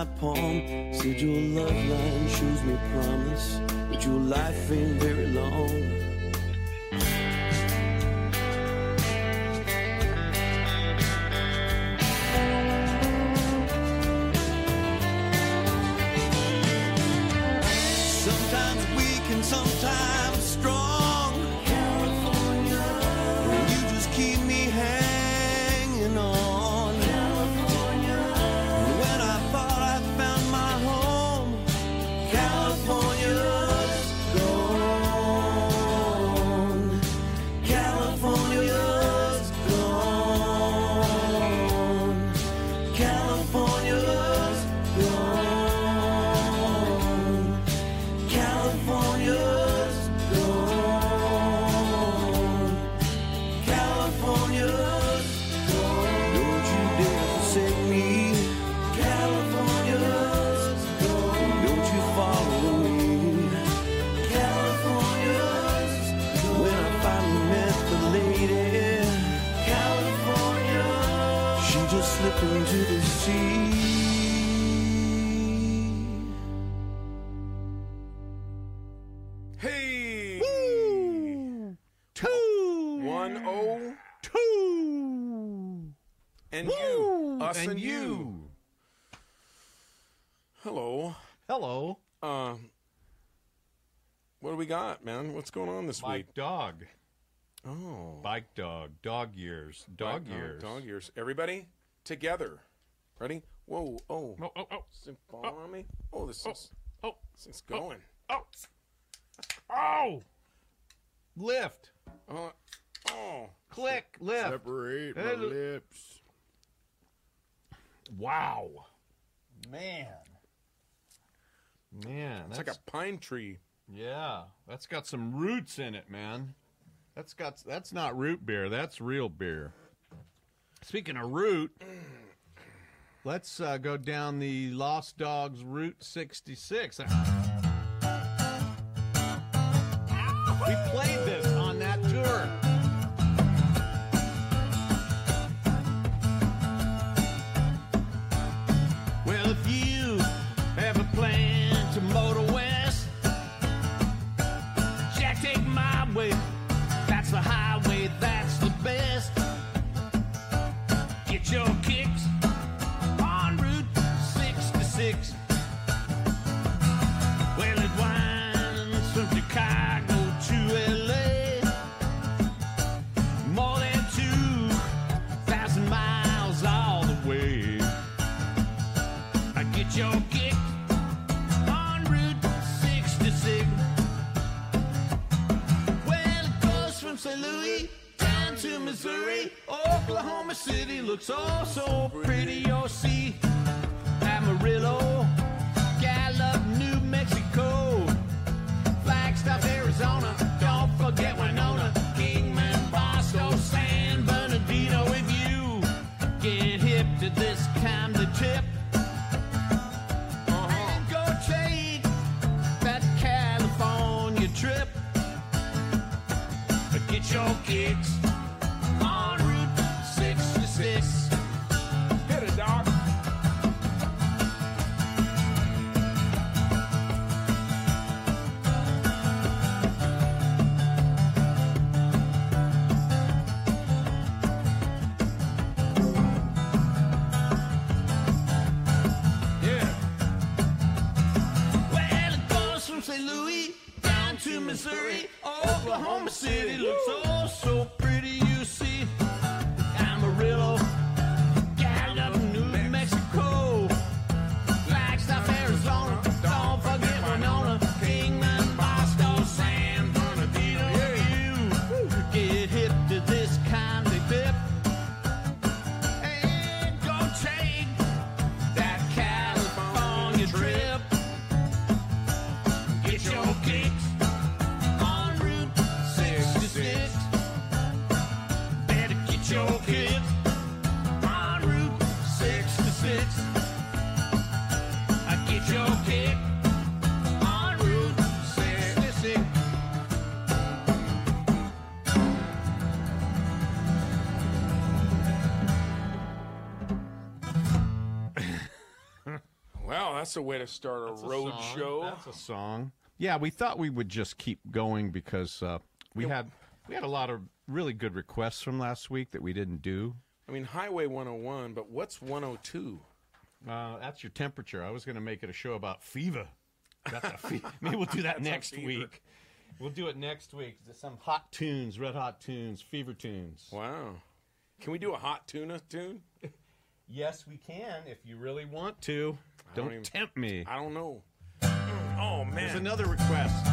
my palm. Said your love line shows me promise, but your life ain't very long. Got, man? What's going on this Mike week? Dog. Oh. Bike dog. Dog years. Dog Dog- years. Dog years. Everybody together. Ready? Whoa, oh. Oh, oh, oh, Is oh. on me? Oh, this oh, is oh, this is going. oh. Oh! oh. Lift. Oh, oh. Click. Lift. Separate my Hey, lips. Wow. Man. Man, It's that's like a pine tree. Yeah. That's got some roots in it, man. That's got that's not root beer. That's real beer. Speaking of root, let's uh, go down the Lost Dogs Route 66. We played this on that tour. Missouri. Oklahoma City looks oh so pretty. You'll see Amarillo, Gallup, New Mexico, Flagstaff, Arizona. Don't forget Winona, Kingman, Barstow, San Bernardino. If you get hip to this kind of tip, uh-huh. and go take that California trip. Get your kicks a way to start a road song. show. That's a song. Yeah, we thought we would just keep going because uh, we had we had a lot of really good requests from last week that we didn't do. I mean, Highway 101, but what's 102? Uh, that's your temperature. I was going to make it a show about fever. That's a fe- Maybe we'll do that next fever. week. We'll do it next week. There's some hot tunes, red hot tunes, fever tunes. Wow. Can we do a hot tuna tune? Yes, we can if you really want to. don't Don't, even- tempt me. I don't know. Oh, man. There's another request.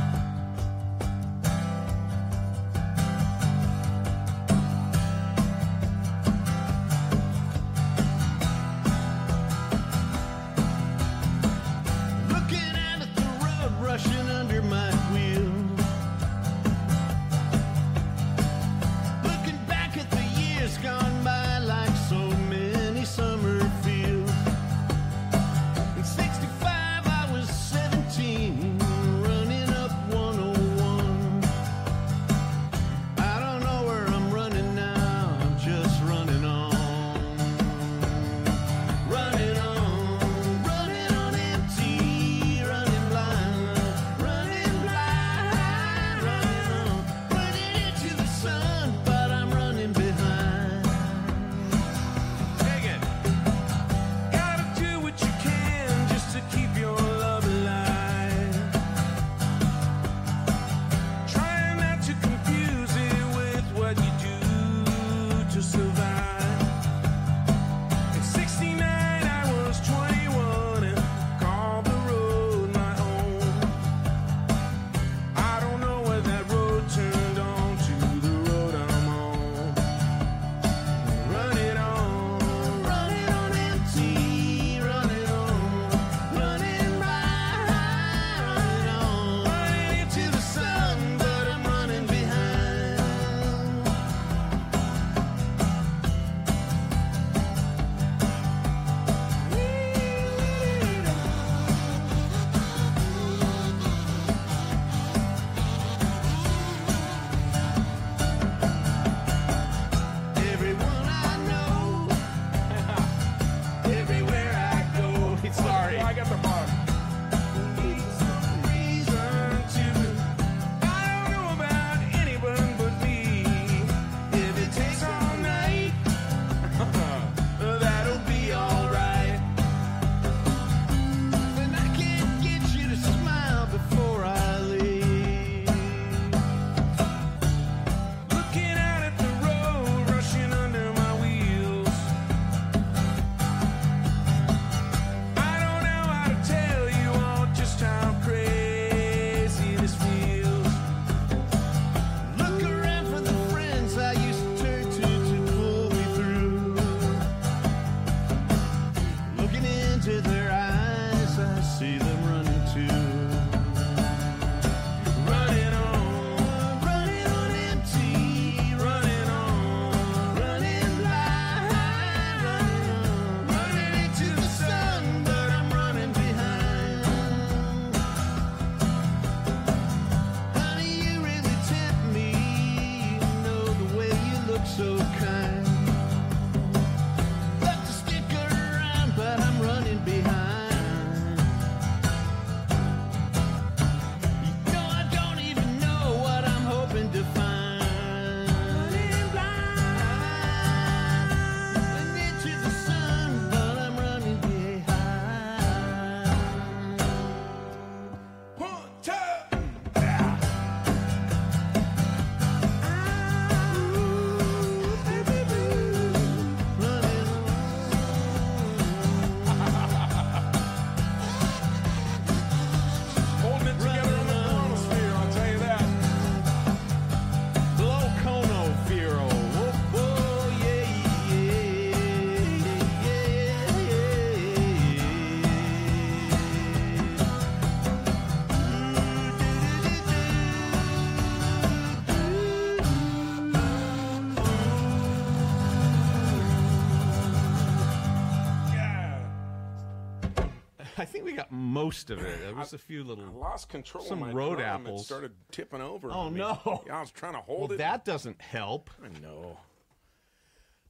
Most of it. There was a few I little. lost control Some of my road drum. It apples. started tipping over. Oh, on me. no. Yeah, I was trying to Well, hold it. that doesn't help. I know.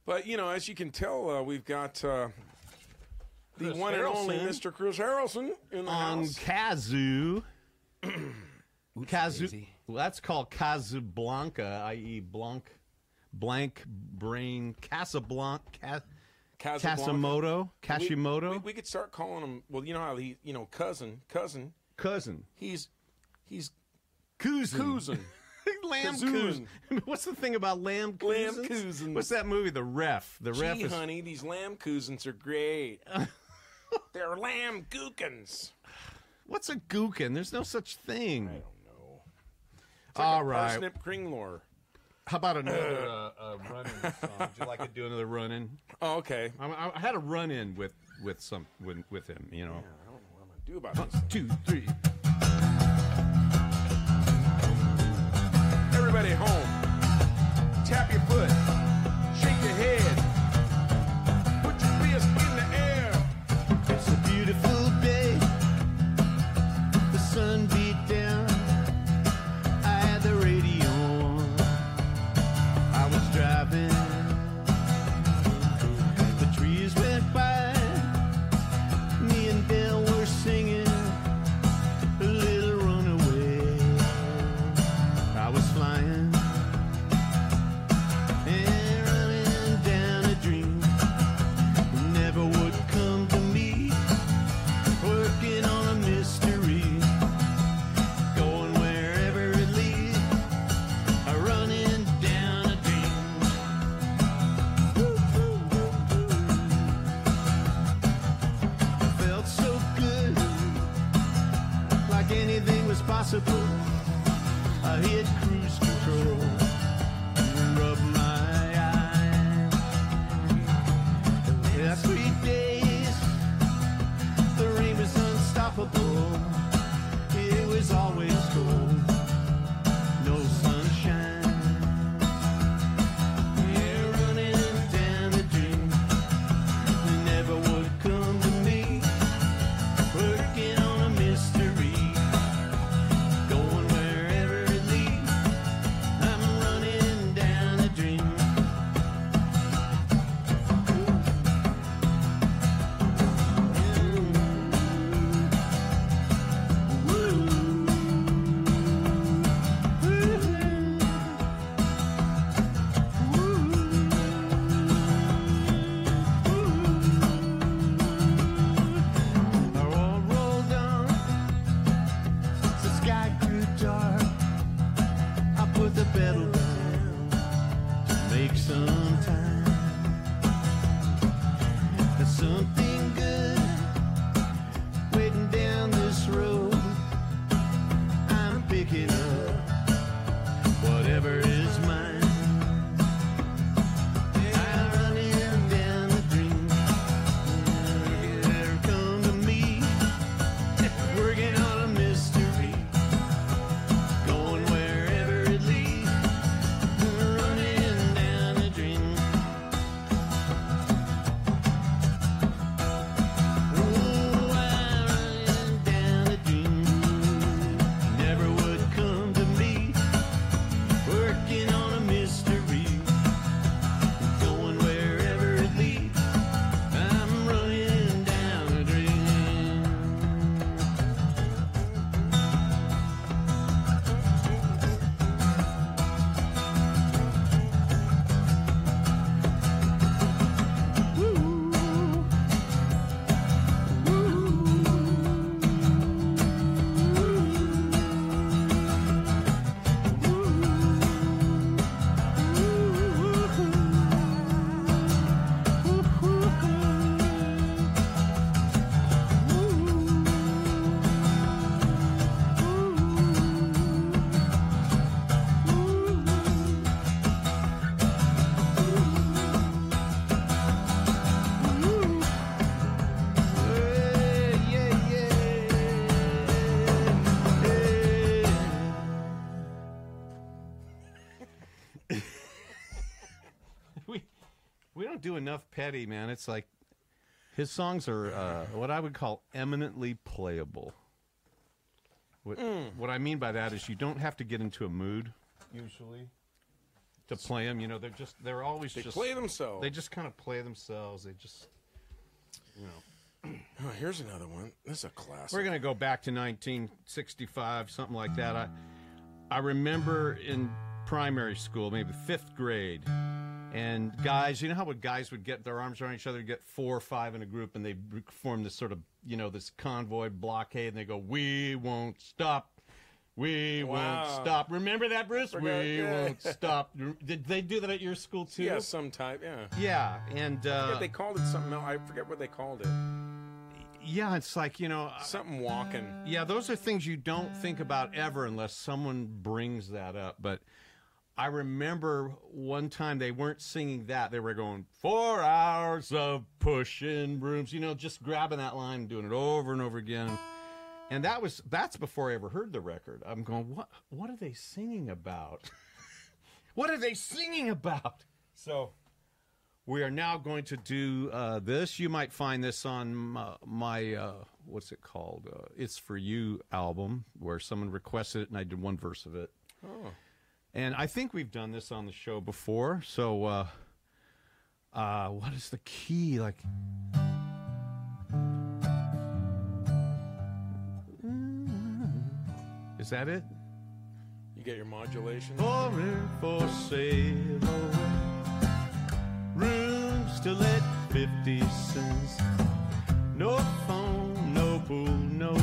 But, you know, as you can tell, uh, we've got uh, the Chris one and only Mr. Chris Harrelson in the on house. Kazoo. Kazoo. daisy. Well, that's called Casablanca, i.e., blank, blank brain Casablanca. Casimoto, We- Kashimoto, We, we could start calling him. Well, you know how he, you know, cousin, cousin. cousin, He's he's cousin, cousin. lamb cousin. What's the thing about lamb Lamb cousins? What's that movie? The Ref. The Ref Gee, is honey, these lamb cousins are great. They're lamb gookins. what's a gookin? There's no such thing. I don't know. All A right. Parsnip Kringlor. How about another uh, uh, run-in song? Would you like to do another run-in? Oh, okay. I, I- I had a run-in with with some with, with him. You know. I don't know what I'm gonna do about this. Two, three. Enough petty, man. It's like his songs are uh, what I would call eminently playable. What, what I mean by that is you don't have to get into a mood usually to play them. You know, they're just they're always They just play themselves. they just kind of play themselves. They just you know here's another one. This is a classic. We're going to go back to 1965, something like that. I, I remember in primary school, maybe fifth grade, and guys, you know how would guys would get their arms around each other, get four or five in a group, and they form this sort of, you know, this convoy blockade, and they go, "We won't stop." We Wow. won't stop. Remember that, Bruce? We yeah. won't stop. Did they do that at your school too? yeah, some type. Yeah. Yeah, and uh, yeah, they called it something else. I forget what they called it. yeah, it's like you know, Something walking. Yeah, those are things you don't think about ever unless someone brings that up. But I remember one time they weren't singing that. They were going, four hours of pushing brooms, you know, just grabbing that line and doing it over and over again. And that was that's before I ever heard the record. I'm going, what what are they singing about? what are they singing about? So we are now going to do uh, this. You might find this on my, my uh, what's it called? Uh, it's for You album, where someone requested it and I did one verse of it. Oh. And I think we've done this on the show before. So, uh, uh, what is the key? Like, is that it? You get your modulation. For for sale, rooms to let 50 cents. No phone, no pool, no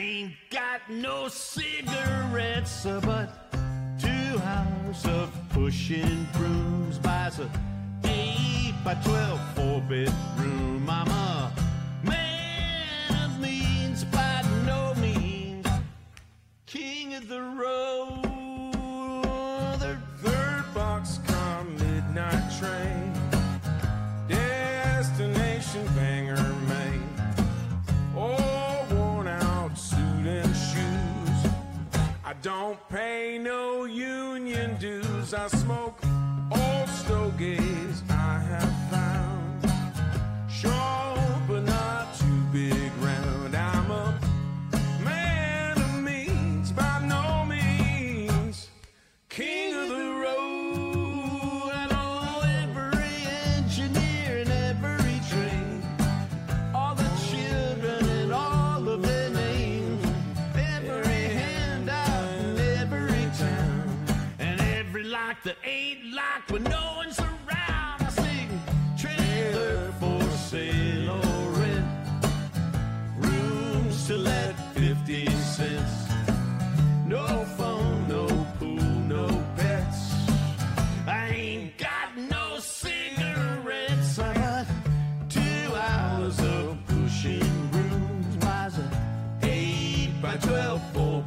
ain't got no cigarettes, but two hours of pushing brooms buys a eight by twelve four bedroom. I'm a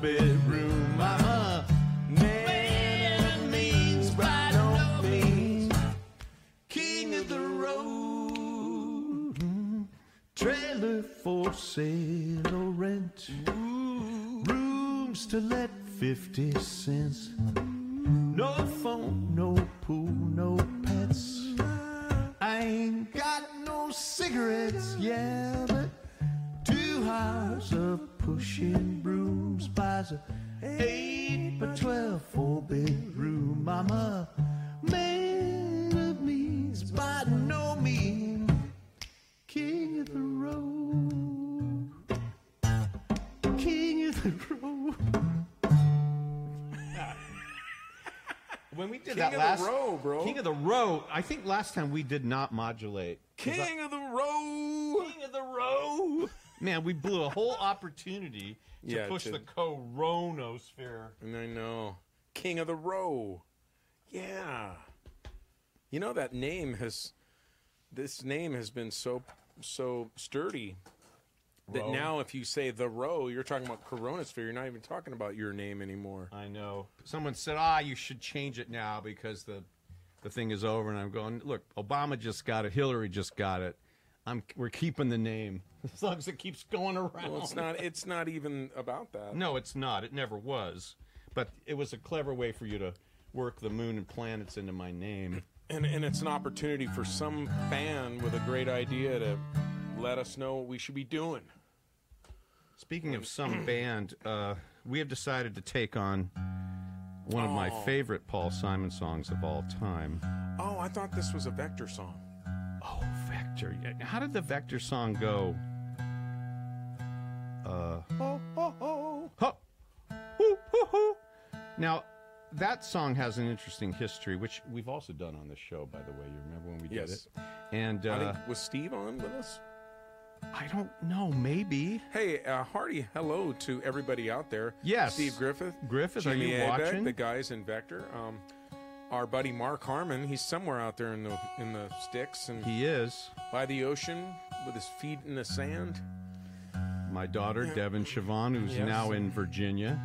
bedroom. I'm a man of means by no means. King of the road. Trailer for sale or rent. Rooms to let 50 cents. No phone, no pool, no pets. I ain't got no cigarettes, yeah, but two hours of pushing brooms buys a eight by twelve four bedroom. I'm a man of means by no means, king of the road, king of the road. When we did King that of last the row, bro. King of the Row, I think last time we did not modulate. 'Cause I- King of the road. King of the Row. Man, we blew a whole opportunity to Yeah, push to- the CoROEnosphere. And I know. King of the row. Yeah. You know that name has this name has been so so sturdy that Row. now if you say the row, you're talking about CoROEnosphere. You're not even talking about your name anymore. I know. Someone said, "Ah, you should change it now because the the thing is over." And I'm going, "Look, Obama just got it. Hillary just got it. I'm we're keeping the name as long as it keeps going around." Well, it's not it's not even about that. No, it's not. It never was. But it was a clever way for you to work the moon and planets into my name. And and it's an opportunity for some fan with a great idea to let us know what we should be doing. Speaking of some band, uh, we have decided to take on one of my favorite Paul Simon songs of all time. Oh, I thought this was a Vector song. Vector. How did the Vector song go? Uh, ho, ho, ho, ho, hoo, hoo, hoo. Now, that song has an interesting history, which we've also done on this show, by the way. You remember when we did Yes. it? And I uh, think was Steve on with us? I don't know, maybe. Hey, uh, hearty hello to everybody out there. Yes. Steve Griffith. Griffith, are you Abeg, watching? The guys in Vector. Um, our buddy Mark Harmon. He's somewhere out there in the in the sticks and He is. by the ocean with his feet in the sand. My daughter, Devin Siobhan, who's Yes. now in Virginia.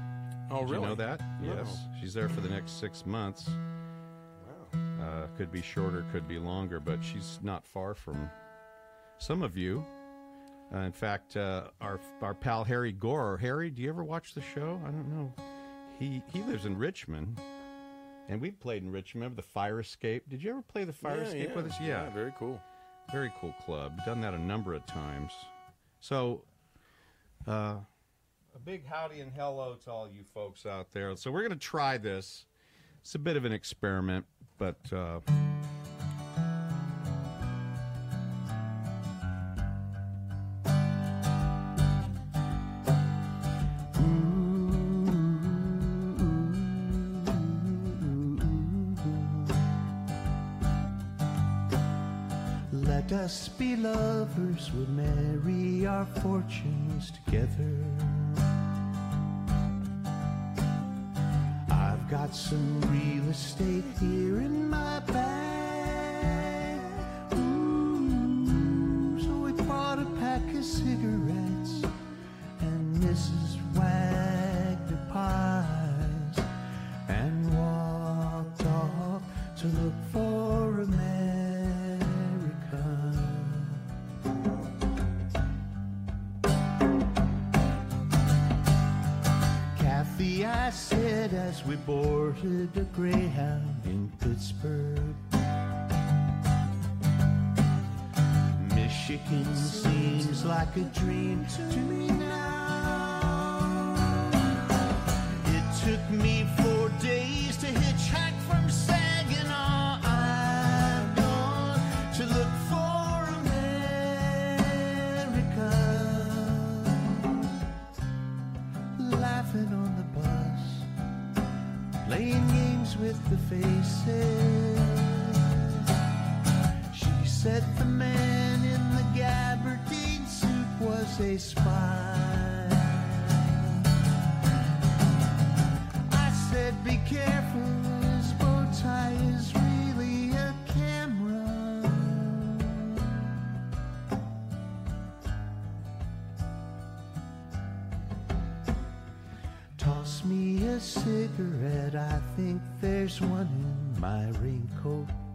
Oh, Did really? you know that? No. Yes. She's there for the next six months. Wow. Uh, could be shorter, could be longer, but she's not far from some of you. Uh, in fact, uh, our our pal Harry Gore. Harry, do you ever watch the show? I don't know. He he lives in Richmond, and we played in Richmond. Remember the Fire Escape? Did you ever play the Fire Yeah, Escape yeah, with us? Yeah, Very cool. very cool club. Done that a number of times. So, uh, a big howdy and hello to all you folks out there. So we're going to try this. It's a bit of an experiment, but uh, fortunes together. I've got some real estate here boarded a faces. She said the man in the gabardine suit was a spy. Raincoat.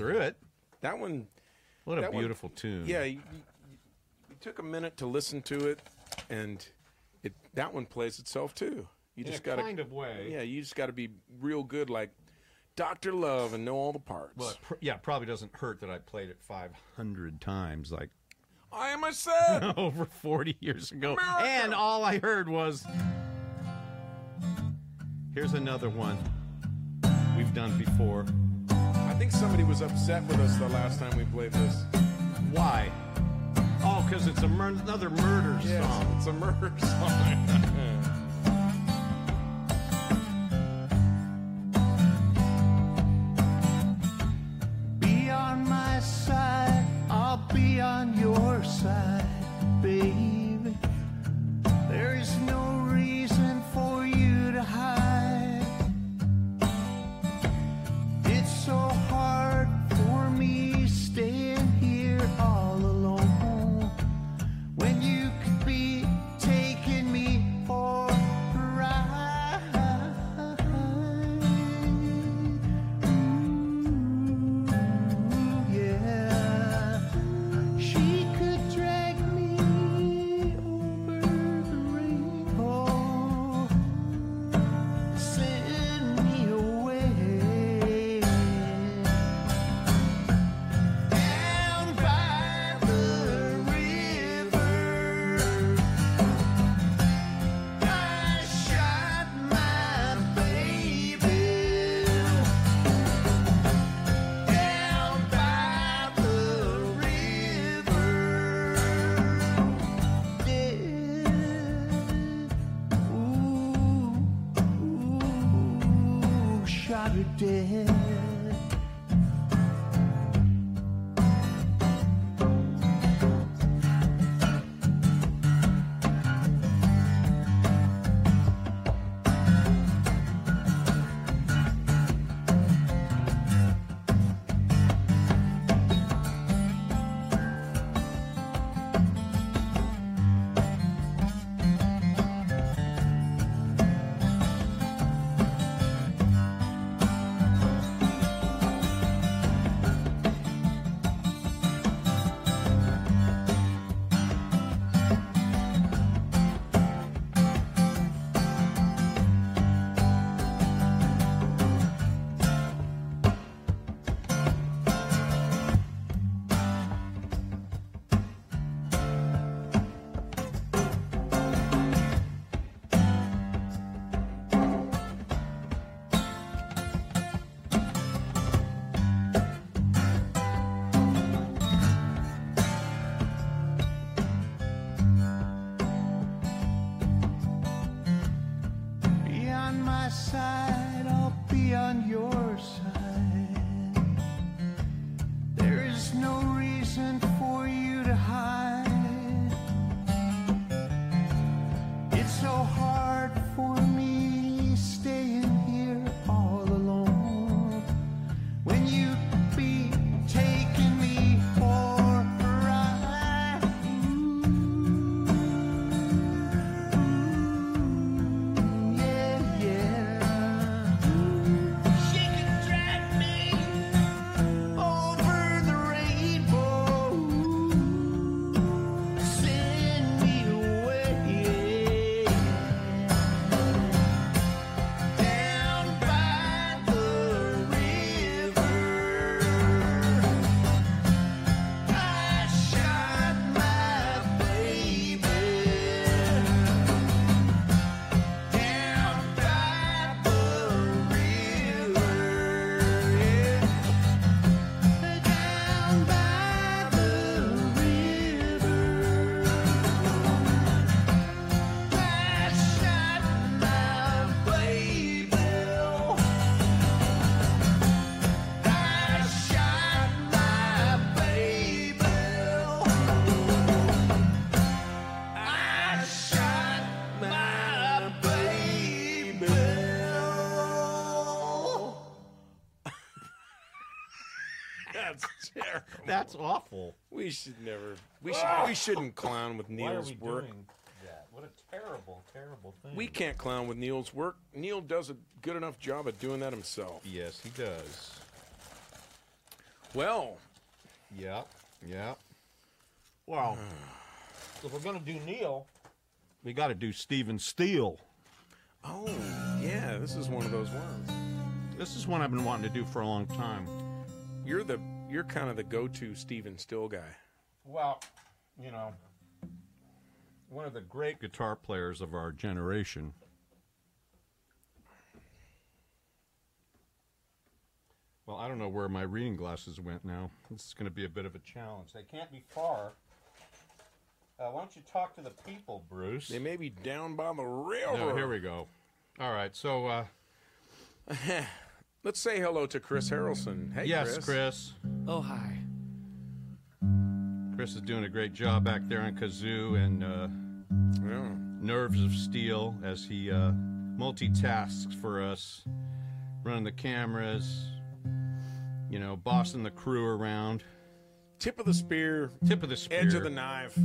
Through it. That one, What a That one- beautiful tune. yeah, you, you, you took a minute to listen to it, and it that one plays itself too. You in just got to, kind of way. yeah, you just got to be real good, like Doctor Love, and know all the parts. Well, pr- yeah, probably doesn't hurt that I played it 500 times, like I am a set. over 40 years ago. And all I heard was here's another one we've done before. Think somebody was upset with us the last time we played this. Why? Oh, because it's a mur- another murder Yes, song. it's a murder song. Shot That's awful. We should never. We should. We shouldn't clown with Neil's work. that? What a terrible, terrible thing. We can't clown with Neil's work. Neil does a good enough job at doing that himself. Yes, he does. Well, Yeah, yeah. Well, if we're gonna do Neil, we got to do Stephen Stills. oh yeah, this is one of those ones. This is one I've been wanting to do for a long time. You're the you're kind of the go-to Stephen Stills guy. Well, you know, one of the great guitar players of our generation. Well, I don't know where my reading glasses went now. This is going to be a bit of a challenge. They can't be far. Uh, why don't you talk to the people, Bruce? They may be down by the river. No, here we go. All right, so uh, Let's say hello to Chris Harrelson. Hey, yes, Chris. Chris. Oh, hi. Chris is doing a great job back there on kazoo and uh, Yeah. nerves of steel as he uh, multitasks for us, running the cameras, you know, bossing the crew around. Tip of the spear, Tip of the spear. edge of the knife.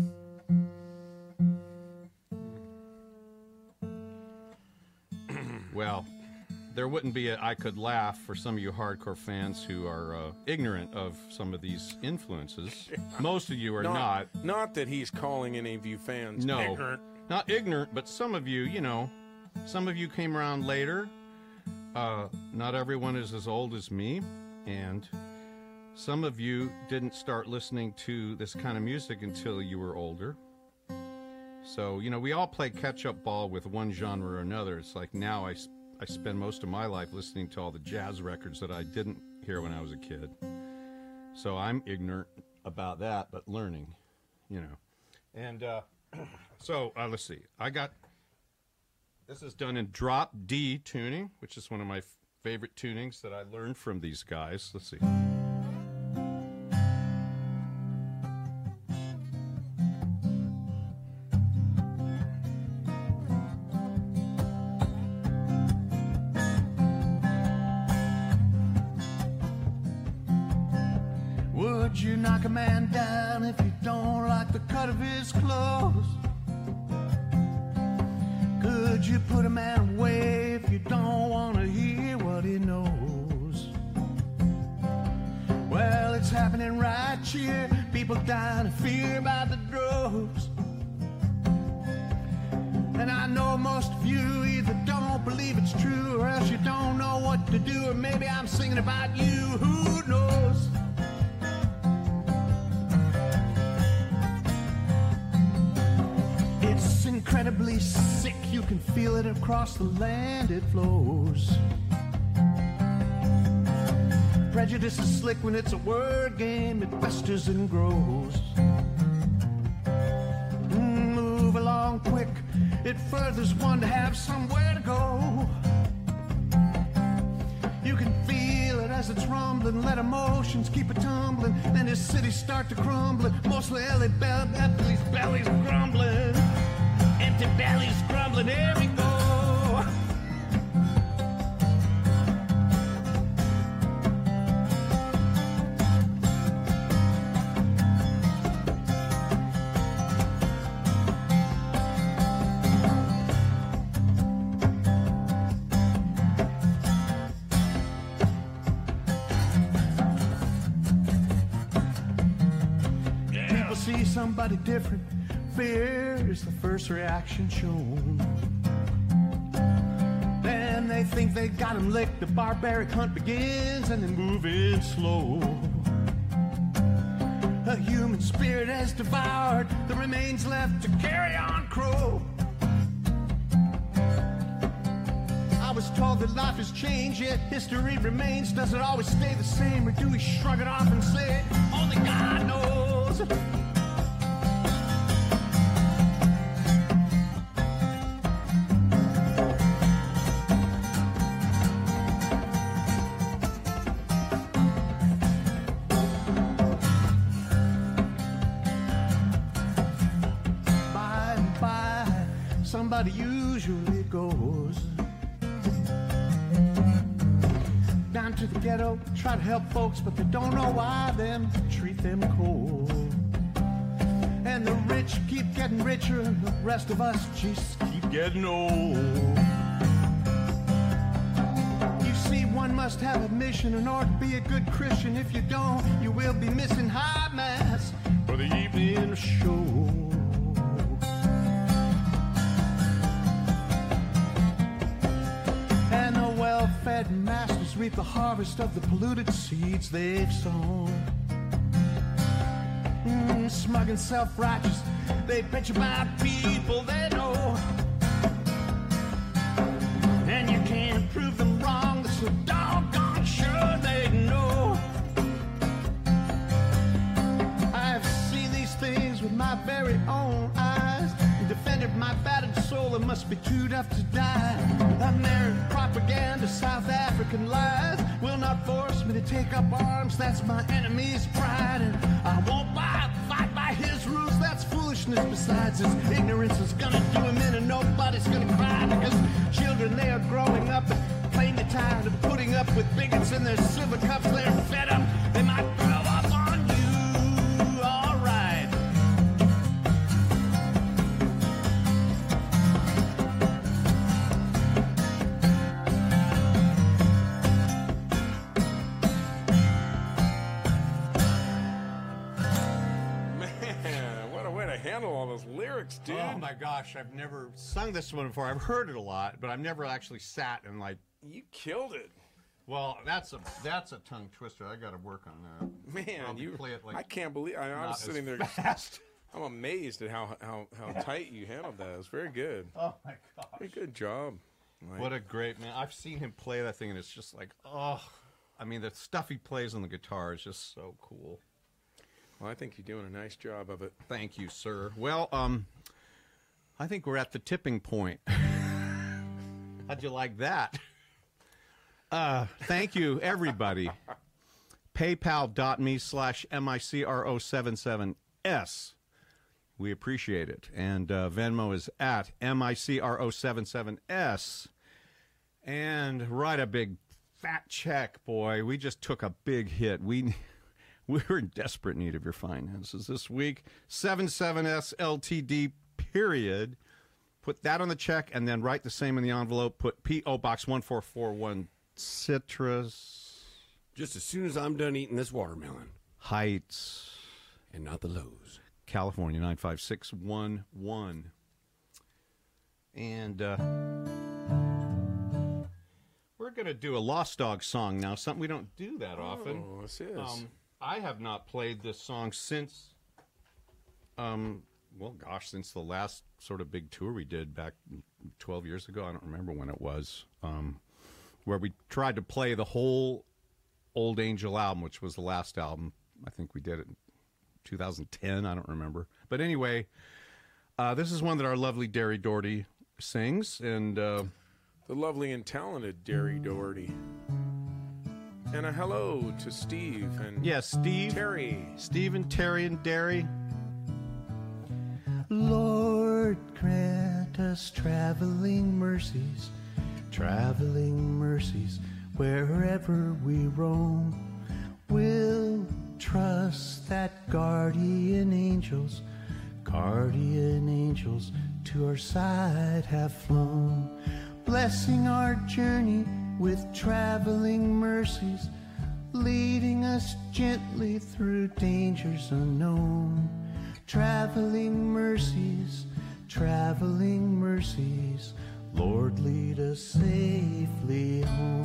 There wouldn't be a I could laugh for some of you hardcore fans who are uh, ignorant of some of these influences. Most of you are not. Not that he's calling any of you fans No, ignorant. not ignorant, but some of you, you know, some of you came around later. Uh, not everyone is as old as me, and some of you didn't start listening to this kind of music until you were older. So, you know, we all play catch up ball with one genre or another. It's like now I, I spend most of my life listening to all the jazz records that I didn't hear when I was a kid. So I'm ignorant about that, but learning, you know. And uh, so uh, let's see. I got this is done in drop D tuning, which is one of my favorite tunings that I learned from these guys. Let's see. Here. People dying of fear by the droves. And I know most of you either don't believe it's true or else you don't know what to do, or maybe I'm singing about you. Who knows? It's incredibly sick, you can feel it across the land, it flows. Prejudice is slick when it's a word game, it festers and grows. Mm, Move along quick, it furthers one to have somewhere to go. You can feel it as it's rumbling, let emotions keep it tumbling. Then his cities start to crumble, mostly Ellie Bell, Eppley's belly's grumbling. Empty bellies grumbling, here reaction shown. Then they think they got him licked. The barbaric hunt begins and they move in slow. A human spirit has devoured the remains left to carry on crow. I was told that life has changed, yet history remains. Does it always stay the same, or do we shrug it off and say, only God knows? Help folks, but they don't know why them treat them cold. And the rich keep getting richer, and the rest of us just keep getting old. You see One must have a mission in order to be a good Christian. If you don't, you will be missing high harvest of the polluted seeds they've sown. Mm, smug and self-righteous, they bitch about people they know. And you can't prove them wrong, they're so doggone sure they know. I've seen these things with my very own eyes and defended my battered soul that must be chewed up to die. American propaganda, South African lies will not force me to take up arms. That's my enemy's pride, and I won't buy, fight by his rules. That's foolishness. Besides, his ignorance is gonna do him in, and nobody's gonna cry because children they are growing up plainly tired of putting up with bigots in their silver cups. They're fed up. My gosh, I've never sung this one before. I've heard it a lot, but I've never actually sat and like. You killed it. Well, that's a that's a tongue twister. I got to work on that. Man, you play it like I can't believe I, I was sitting there fast. I'm amazed at how how, how tight you handled that. It was very good. Oh my gosh. Very good job. Like, What a great man! I've seen him play that thing, and it's just like, oh, I mean, the stuff he plays on the guitar is just so cool. well, I think you're doing a nice job of it. Thank you, sir. Well, um, I think we're at the tipping point. How'd you like that? Uh, thank you, everybody. PayPal.me slash MICRO77S. We appreciate it. And uh, Venmo is at MICRO77S. And write a big fat check, boy. We just took a big hit. We we're in desperate need of your finances this week. 77S LTD period. Put that on the check and then write the same in the envelope. Put P.O. Box 1441 Citrus Just as soon as I'm done eating this watermelon, Heights, and not the lows. California 95611. And uh, we're going to do a Lost Dog song now, something we don't do that often. Oh, this is. Um, I have not played this song since, um, well, gosh, since the last sort of big tour we did back 12 years ago. I don't remember when it was, um, where we tried to play the whole Old Angel album, which was the last album. I think we did it in 2010. I don't remember. But anyway, uh, this is one that our lovely Derri Daugherty sings, and uh, the lovely and talented Derri Daugherty. And a hello to Steve and yeah, Steve, Terry. Steve and Terry and Derri. Us traveling mercies, traveling mercies wherever we roam. We'll trust that guardian angels, guardian angels to our side have flown, blessing our journey with traveling mercies, leading us gently through dangers unknown. Traveling mercies, traveling mercies, Lord, lead us safely home.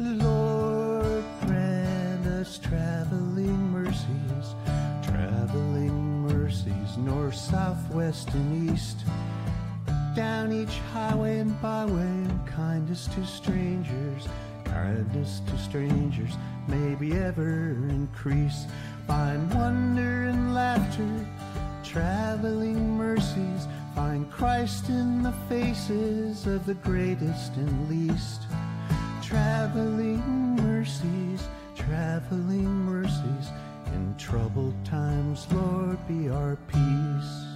Lord, grant us traveling mercies, traveling mercies, north, south, west, and east. Down each highway and byway, kindness to strangers, kindness to strangers, maybe ever increase. Find wonder and laughter, traveling mercies. Find Christ in the faces of the greatest and least. Traveling mercies, traveling mercies. In troubled times, Lord, be our peace.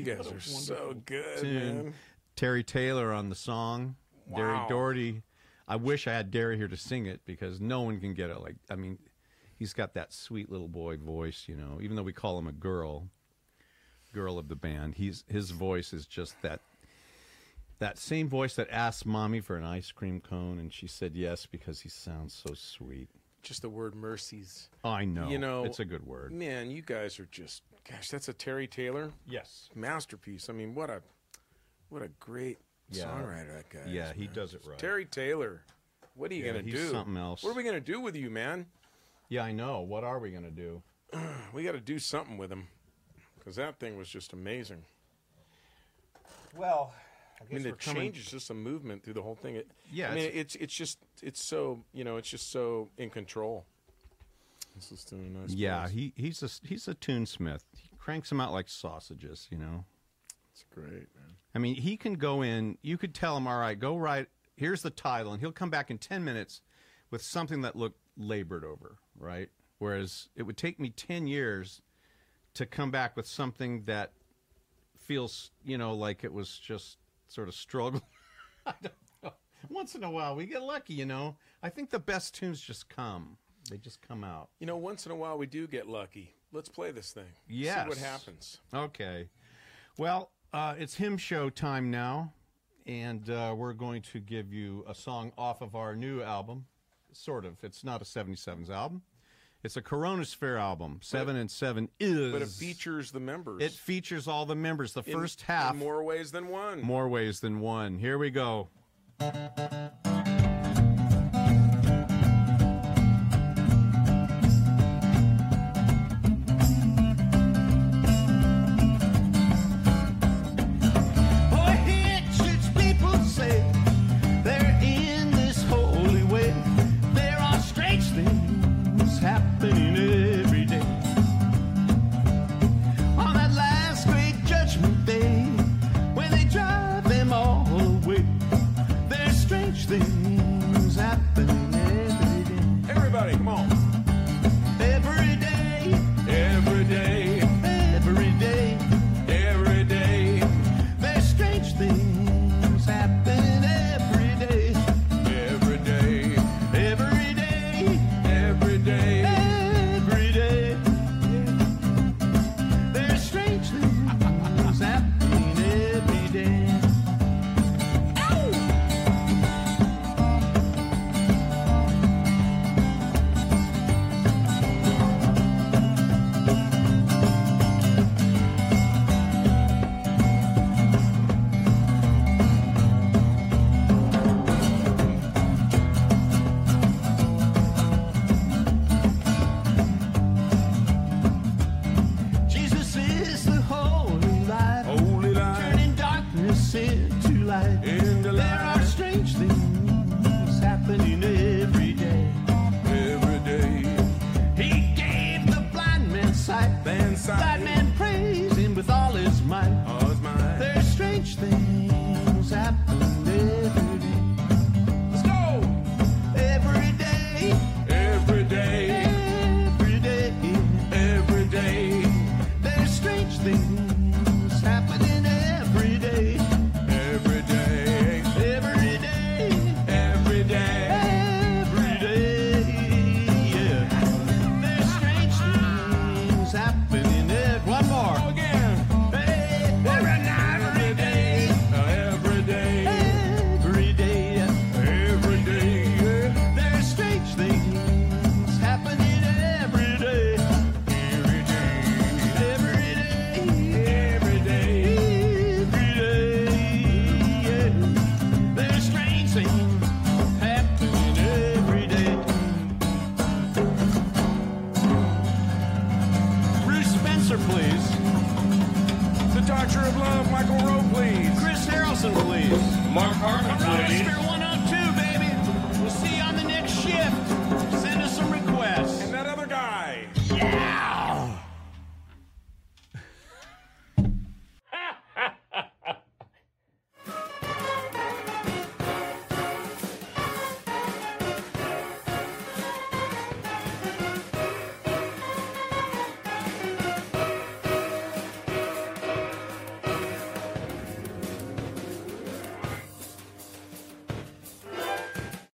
You guys are so good, tune. man. Terry Taylor on the song. Derri Wow. Daugherty. I wish I had Derri here to sing it because no one can get it. Like, I mean, he's got that sweet little boy voice, you know. Even though we call him a girl, girl of the band, he's his voice is just that that same voice that asked mommy for an ice cream cone, and she said yes because he sounds so sweet. Just the word mercies. I know. You know, it's a good word. Man, you guys are just gosh, that's a Terry Taylor Yes. masterpiece. I mean, what a what a great Yeah. songwriter that guy. Yeah, is, he man. does it right. Terry Taylor. What are you Yeah, gonna he's do? something else. What are we gonna do with you, man? Yeah, I know. What are we gonna do? We got to do something with him because that thing was just amazing. Well, I mean, the change is just a movement through the whole thing. It, Yeah, I mean, it's- it's it's just it's so you know it's just so in control. This is doing a nice. Yeah, place. he he's a he's a tunesmith. He cranks them out like sausages, you know. it's great, man. I mean, he can go in. You could tell him, all right, go right. Here's the title, and he'll come back in ten minutes with something that looked labored over, right? Whereas it would take me ten years to come back with something that feels, you know, like it was just sort of struggle. I don't know. Once in a while, we get lucky, you know. I think the best tunes just come. They just come out. You know, once in a while we do get lucky. Let's play this thing. Yes. See what happens. Okay. Well, uh, it's hymn show time now, and uh, we're going to give you a song off of our new album. Sort of. It's not a 77s album. It's a CoROEnosphere album. Seven and seven is. But it features the members. It features all the members. The in- first half, in more ways than one. more ways than one. Here we go.